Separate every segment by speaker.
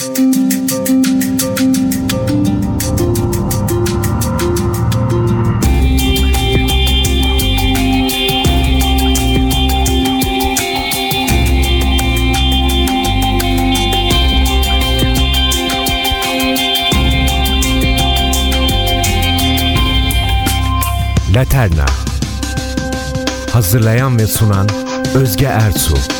Speaker 1: Laterna. Hazırlayan ve sunan Özge Ertuğ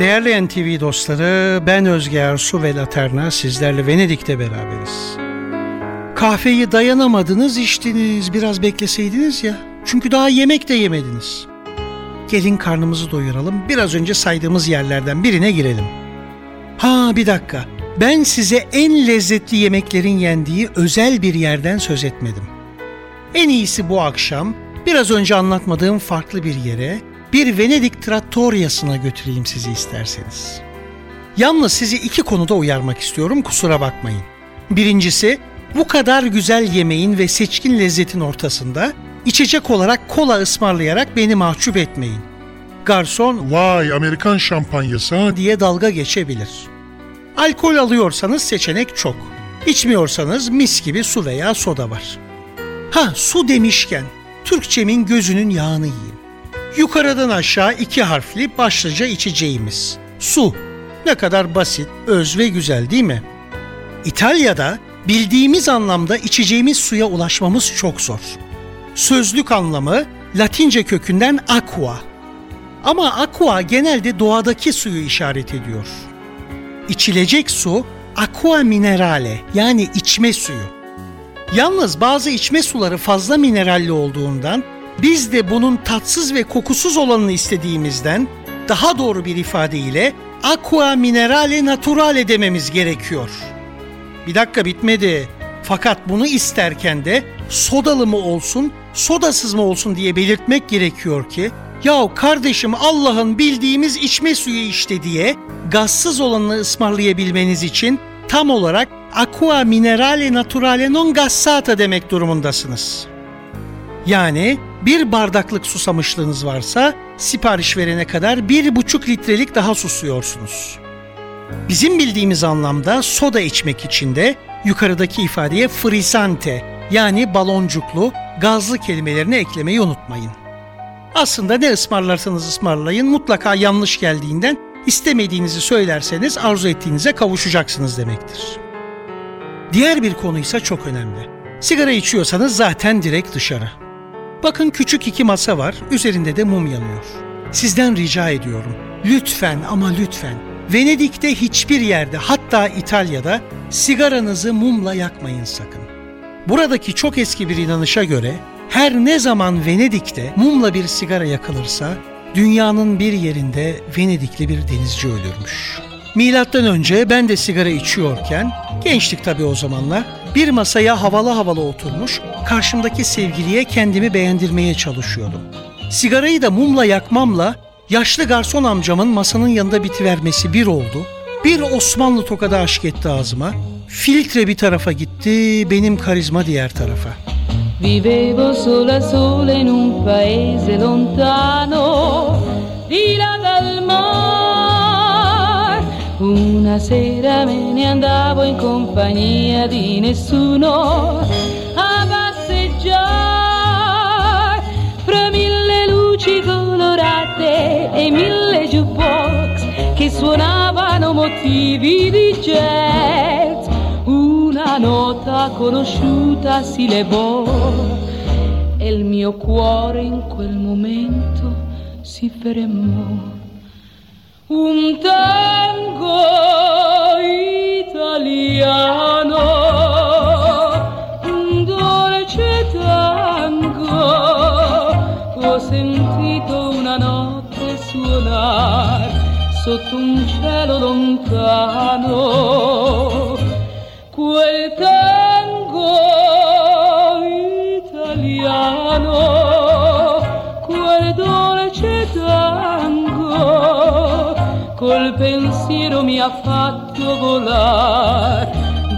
Speaker 2: Değerli NTV dostları, ben Özge Ersu ve Laterna sizlerle Venedik'te beraberiz. Kahveyi dayanamadınız, içtiniz, biraz bekleseydiniz ya. Çünkü daha yemek de yemediniz. Gelin karnımızı doyuralım, biraz önce saydığımız yerlerden birine girelim. Ha bir dakika, ben size en lezzetli yemeklerin yendiği özel bir yerden söz etmedim. En iyisi bu akşam biraz önce anlatmadığım farklı bir yere, bir Venedik trattoriasına götüreyim sizi isterseniz. Yalnız sizi iki konuda uyarmak istiyorum kusura bakmayın. Birincisi bu kadar güzel yemeğin ve seçkin lezzetin ortasında içecek olarak kola ısmarlayarak beni mahcup etmeyin. Garson
Speaker 3: Vay Amerikan şampanyası ha.
Speaker 2: diye dalga geçebilir. Alkol alıyorsanız seçenek çok. İçmiyorsanız mis gibi su veya soda var. Ha su demişken Türkçemin gözünün yağını yiyeyim. Yukarıdan aşağı iki harfli başlıca içeceğimiz. Su. Ne kadar basit, öz ve güzel değil mi? İtalya'da bildiğimiz anlamda içeceğimiz suya ulaşmamız çok zor. Sözlük anlamı Latince kökünden aqua. Ama aqua genelde doğadaki suyu işaret ediyor. İçilecek su aqua minerale yani içme suyu. Yalnız bazı içme suları fazla mineralli olduğundan biz de bunun tatsız ve kokusuz olanını istediğimizden daha doğru bir ifadeyle aqua minerale naturale dememiz gerekiyor. Bir dakika bitmedi. Fakat bunu isterken de sodalı mı olsun, sodasız mı olsun diye belirtmek gerekiyor ki Yahu kardeşim Allah'ın bildiğimiz içme suyu işte diye gazsız olanını ısmarlayabilmeniz için tam olarak aqua minerale naturale non gassata demek durumundasınız. Yani bir bardaklık susamışlığınız varsa sipariş verene kadar bir buçuk litrelik daha susuyorsunuz. Bizim bildiğimiz anlamda soda içmek için de yukarıdaki ifadeye frisante yani baloncuklu, gazlı kelimelerini eklemeyi unutmayın. Aslında ne ısmarlarsanız ısmarlayın mutlaka yanlış geldiğinden istemediğinizi söylerseniz arzu ettiğinize kavuşacaksınız demektir. Diğer bir konu ise çok önemli. Sigara içiyorsanız zaten direkt dışarı. Bakın küçük iki masa var, üzerinde de mum yanıyor. Sizden rica ediyorum, lütfen ama lütfen Venedik'te hiçbir yerde hatta İtalya'da sigaranızı mumla yakmayın sakın. Buradaki çok eski bir inanışa göre her ne zaman Venedik'te mumla bir sigara yakılırsa dünyanın bir yerinde Venedikli bir denizci ölürmüş. Milattan önce ben de sigara içiyorken, gençlik tabii o zamanlar, bir masaya havalı havalı oturmuş, karşımdaki sevgiliye kendimi beğendirmeye çalışıyordum. Sigarayı da mumla yakmamla yaşlı garson amcamın masanın yanında bitivermesi bir oldu. Bir Osmanlı tokadı aşk etti ağzıma. Filtre bir tarafa gitti, benim karizma diğer tarafa.
Speaker 4: Vivevo sola sola in un paese lontano, di là dal mar. Una sera me ne andavo in compagnia di nessuno e mille jukebox che suonavano motivi di jazz una nota conosciuta si levò e il mio cuore in quel momento si fermò. Un tango italiano, sotto un cielo lontano quel tango italiano, quel dolce tango, col pensiero mi ha fatto volar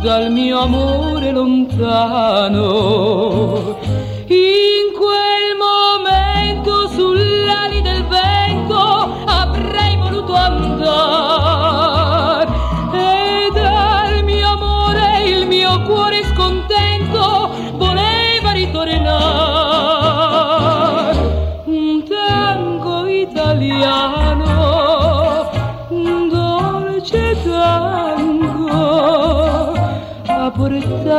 Speaker 4: dal mio amore lontano. In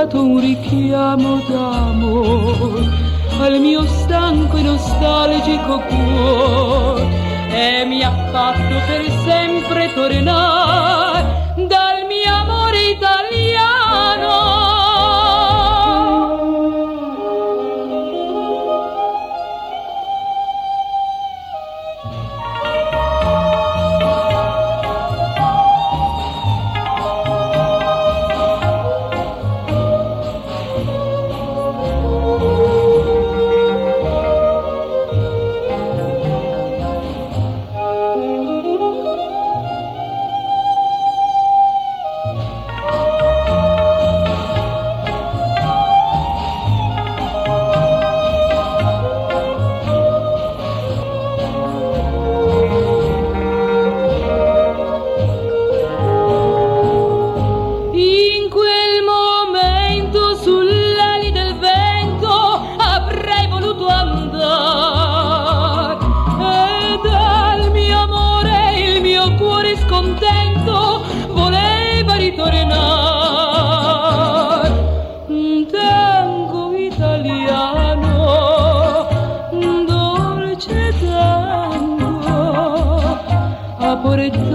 Speaker 4: portato un richiamo d'amore al mio stanco e nostalgico cuore e mi ha fatto per sempre tornare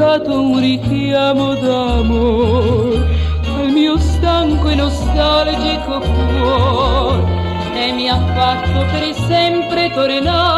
Speaker 4: portato un richiamo d'amore al mio stanco e nostalgico cuore e mi ha fatto per sempre tornare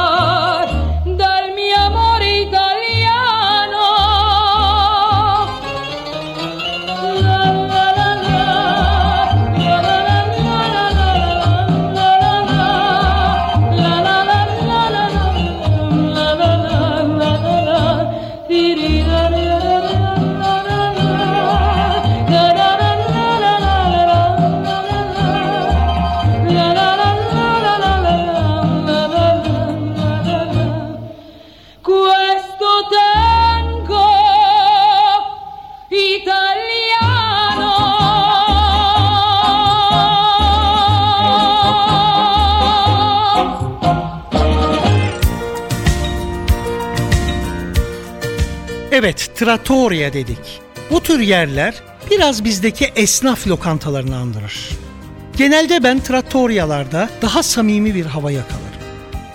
Speaker 2: Evet, trattoria dedik. Bu tür yerler biraz bizdeki esnaf lokantalarını andırır. Genelde ben trattoriyalarda daha samimi bir hava yakalarım.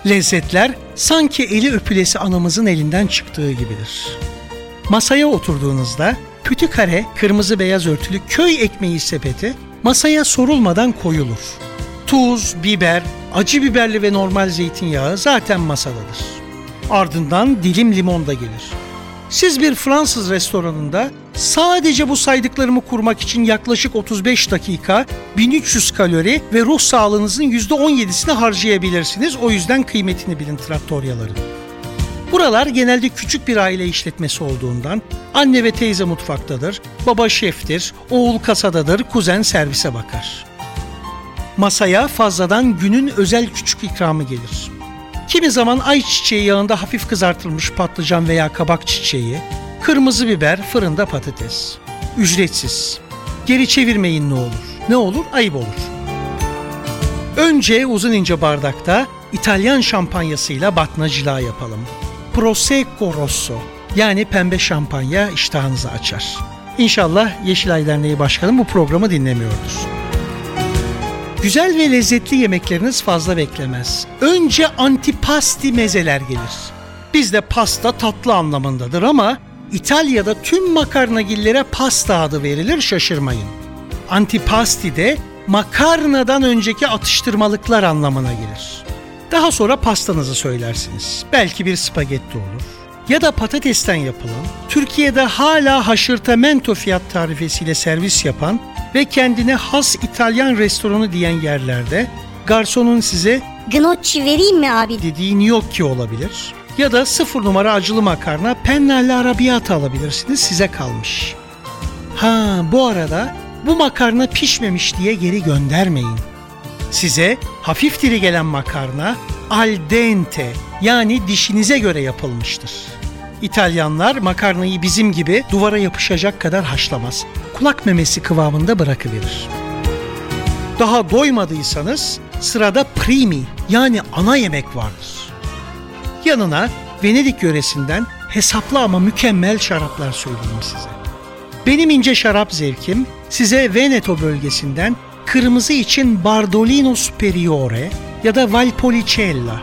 Speaker 2: Lezzetler sanki eli öpülesi anamızın elinden çıktığı gibidir. Masaya oturduğunuzda pütü kare kırmızı beyaz örtülü köy ekmeği sepeti masaya sorulmadan koyulur. Tuz, biber, acı biberli ve normal zeytinyağı zaten masadadır. Ardından dilim limon da gelir. Siz bir Fransız restoranında sadece bu saydıklarımı kurmak için yaklaşık 35 dakika, 1300 kalori ve ruh sağlığınızın %17'sini harcayabilirsiniz. O yüzden kıymetini bilin trattoryaların. Buralar genelde küçük bir aile işletmesi olduğundan anne ve teyze mutfaktadır, baba şeftir, oğul kasadadır, kuzen servise bakar. Masaya fazladan günün özel küçük ikramı gelir. Kimi zaman ayçiçeği yağında hafif kızartılmış patlıcan veya kabak çiçeği, kırmızı biber, fırında patates. Ücretsiz. Geri çevirmeyin ne olur. Ne olur? Ayıp olur. Önce uzun ince bardakta İtalyan şampanyasıyla batnacılığa yapalım. Prosecco Rosso yani pembe şampanya iştahınızı açar. İnşallah Yeşilay Derneği Başkanı bu programı dinlemiyordur. Güzel ve lezzetli yemekleriniz fazla beklemez. Önce antipasti mezeler gelir. Bizde pasta tatlı anlamındadır ama İtalya'da tüm makarnagillere pasta adı verilir şaşırmayın. Antipasti de makarnadan önceki atıştırmalıklar anlamına gelir. Daha sonra pastanızı söylersiniz. Belki bir spagetti olur. Ya da patatesten yapılan, Türkiye'de hala haşırtamento fiyat tarifesiyle servis yapan ve kendine has İtalyan restoranı diyen yerlerde garsonun size
Speaker 5: Gnocchi vereyim mi abi?
Speaker 2: dediği gnocchi olabilir. Ya da sıfır numara acılı makarna pennelle arrabbiata alabilirsiniz size kalmış. Ha bu arada bu makarna pişmemiş diye geri göndermeyin. Size hafif diri gelen makarna al dente yani dişinize göre yapılmıştır. İtalyanlar makarnayı bizim gibi duvara yapışacak kadar haşlamaz. Kulak memesi kıvamında bırakıverir. Daha doymadıysanız sırada primi yani ana yemek vardır. Yanına Venedik yöresinden hesaplı ama mükemmel şaraplar söyleyeyim size. Benim ince şarap zevkim size Veneto bölgesinden kırmızı için Bardolino Superiore ya da Valpolicella,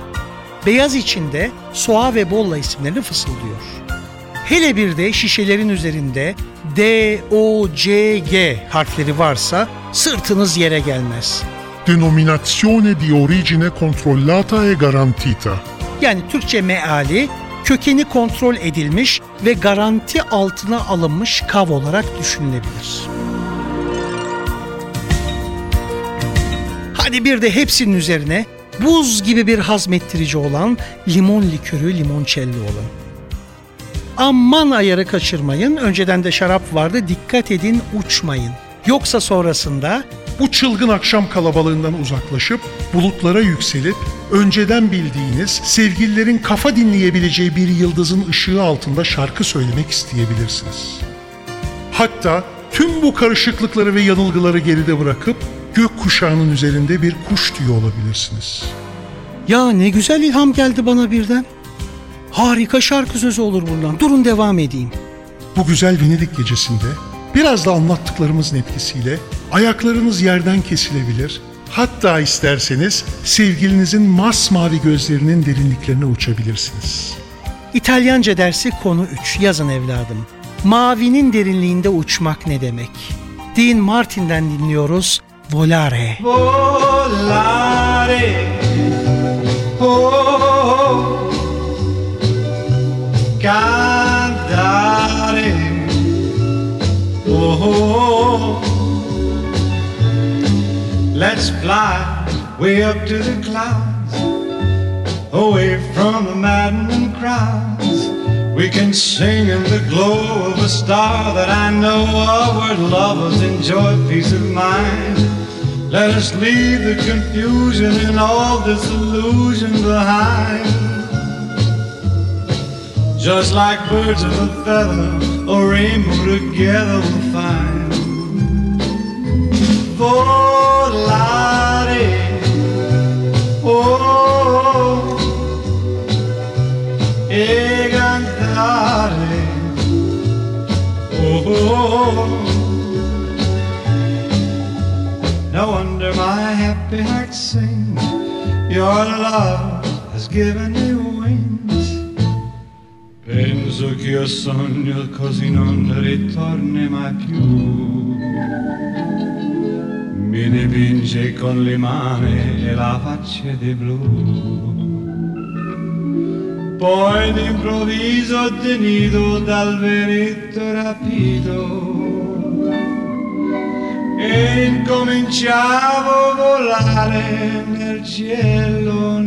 Speaker 2: beyaz içinde Soa ve Bolla isimlerini fısıldıyor. Hele bir de şişelerin üzerinde D, O, C, G harfleri varsa sırtınız yere gelmez.
Speaker 3: Denominazione di origine controllata e garantita.
Speaker 2: Yani Türkçe meali kökeni kontrol edilmiş ve garanti altına alınmış kav olarak düşünülebilir. Hadi bir de hepsinin üzerine buz gibi bir hazmettirici olan limon likörü limoncello olan. Aman ayarı kaçırmayın. Önceden de şarap vardı. Dikkat edin uçmayın. Yoksa sonrasında
Speaker 3: Bu çılgın akşam kalabalığından uzaklaşıp bulutlara yükselip önceden bildiğiniz sevgililerin kafa dinleyebileceği bir yıldızın ışığı altında şarkı söylemek isteyebilirsiniz. Hatta tüm bu karışıklıkları ve yanılgıları geride bırakıp gök kuşağının üzerinde bir kuş tüyü olabilirsiniz.
Speaker 2: ya ne güzel ilham geldi bana birden. Harika şarkı sözü olur bundan. Durun devam edeyim.
Speaker 3: Bu güzel Venedik gecesinde biraz da anlattıklarımızın etkisiyle ayaklarınız yerden kesilebilir. Hatta isterseniz sevgilinizin masmavi gözlerinin derinliklerine uçabilirsiniz.
Speaker 2: İtalyanca dersi konu 3. Yazın evladım. Mavinin derinliğinde uçmak ne demek? Dean Martin'den dinliyoruz. Volare.
Speaker 6: volare. Oh, cantare. Oh, let's fly way up to the clouds, away from the maddening crowds. We can sing in the glow of a star that I know of where lovers enjoy peace of mind. Let us leave the confusion and all disillusion behind. Just like birds of a feather, a rainbow together we'll find. Volare, oh, e cantare, oh. No wonder my happy heart sings. Your love has given me wings. Penso che io sogno così non ritorni mai più. Mi dipinge con le mani e la faccia di blu. Poi d'improvviso tenido dal veretto rapito e incominciavo a volare nel cielo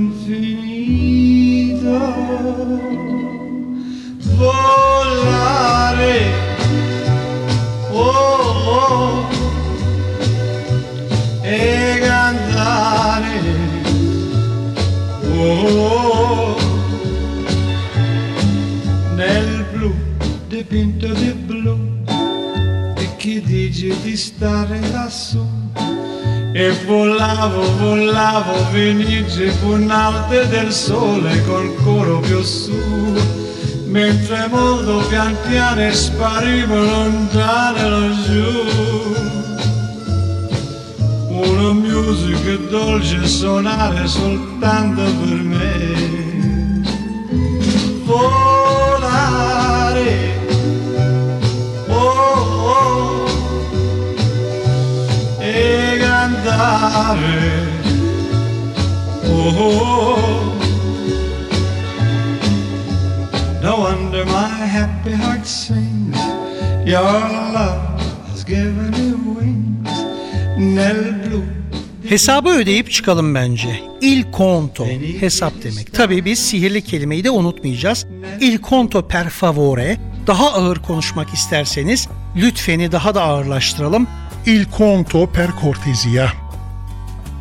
Speaker 6: volavo, volavo, venice punalte del sole col coro più su. Mentre molto pian piano sparivo lontano laggiù. Una musica dolce suonare soltanto per me cantare oh, oh. No wonder my happy heart sings Your love has given me wings Nel blu
Speaker 2: Hesabı ödeyip çıkalım bence. Il conto hesap demek. Tabii biz sihirli kelimeyi de unutmayacağız. Il conto per favore daha ağır konuşmak isterseniz Lütfeni daha da ağırlaştıralım.
Speaker 3: Il conto per cortesia.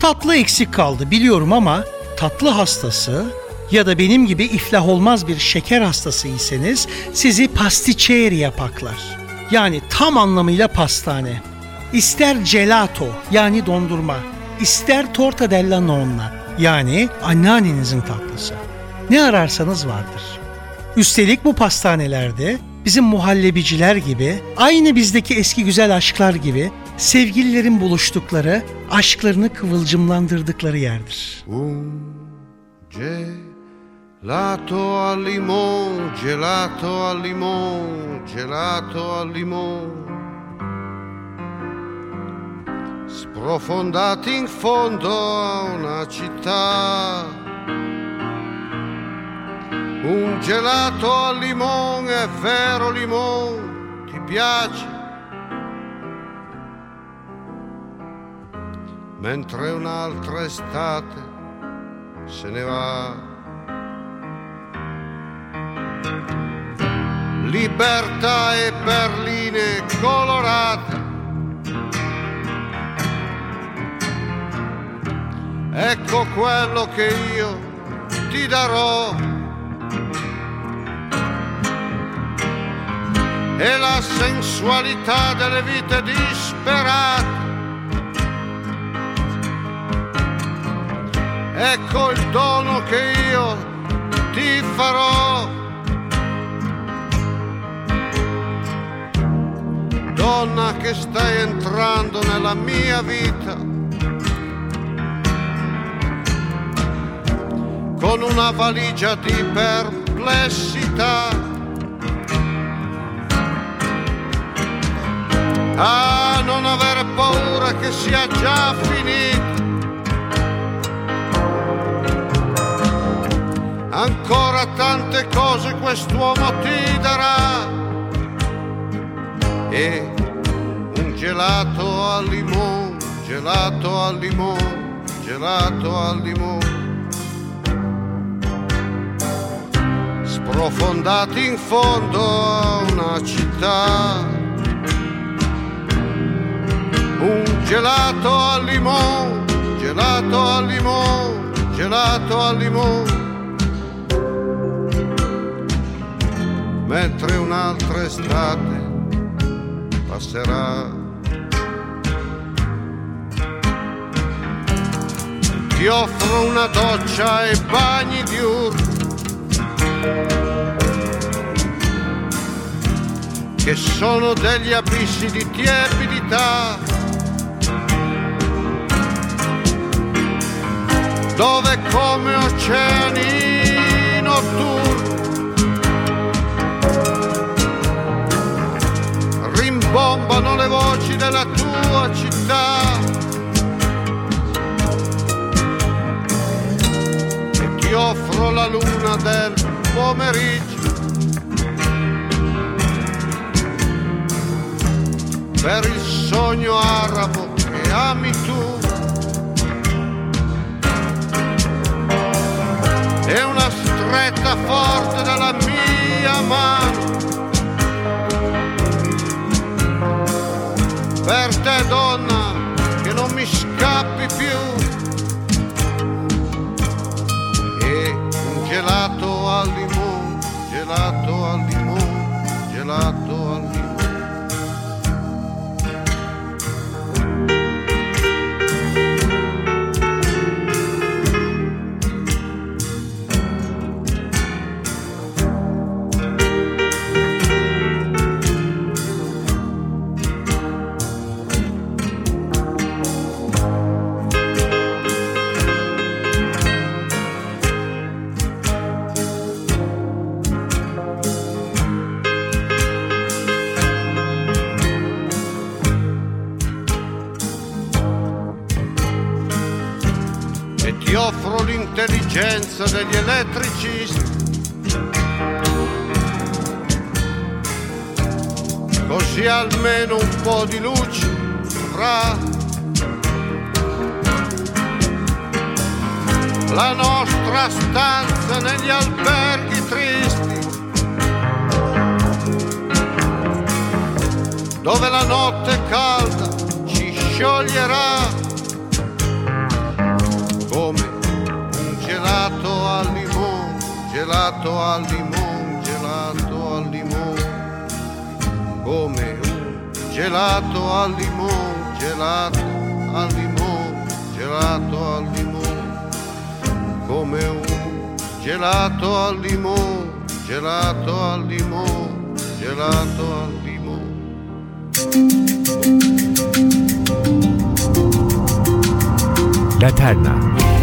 Speaker 2: Tatlı eksik kaldı biliyorum ama tatlı hastası ya da benim gibi iflah olmaz bir şeker hastasıysanız sizi pasticceri yapaklar. Yani tam anlamıyla pastane. İster gelato yani dondurma, ister torta della nonna yani anneannenizin tatlısı. Ne ararsanız vardır. Üstelik bu pastanelerde bizim muhallebiciler gibi, aynı bizdeki eski güzel aşklar gibi sevgililerin buluştukları, aşklarını kıvılcımlandırdıkları yerdir.
Speaker 7: Un gelato al limon, gelato al limon, gelato al limon. Sprofondati in fondo a una città. Un gelato al limon, è vero limon, ti piace? Mentre un'altra estate se ne va. Libertà e perline colorate. Ecco quello che io ti darò. E la sensualità delle vite disperate. Ecco il dono che io ti farò. Donna che stai entrando nella mia vita. Con una valigia di perplessità. Ah, non avere paura che sia già finita. Ancora tante cose quest'uomo ti darà. E un gelato al limone, gelato al limone, gelato al limone. Sprofondati in fondo a una città. Un gelato al limone, gelato al limone, gelato al limone. Mentre un'altra estate passerà. Ti offro una doccia e bagni diurni che sono degli abissi di tiepidità dove come oceani notturni tua città. E ti offro la luna del pomeriggio. Per il sogno arabo che ami tu. E una stretta forte della mia mano. Per te donna che non mi scappi l'intelligenza degli elettricisti. Così almeno un po' di luce avrà la nostra stanza negli alberghi tristi. dove la notte calda ci scioglierà gelato al limone, gelato al limone, gelato al limone, come un gelato al limone, gelato al limone, gelato al limone, come un gelato al limone, gelato al limone, gelato al limone.
Speaker 1: Laterna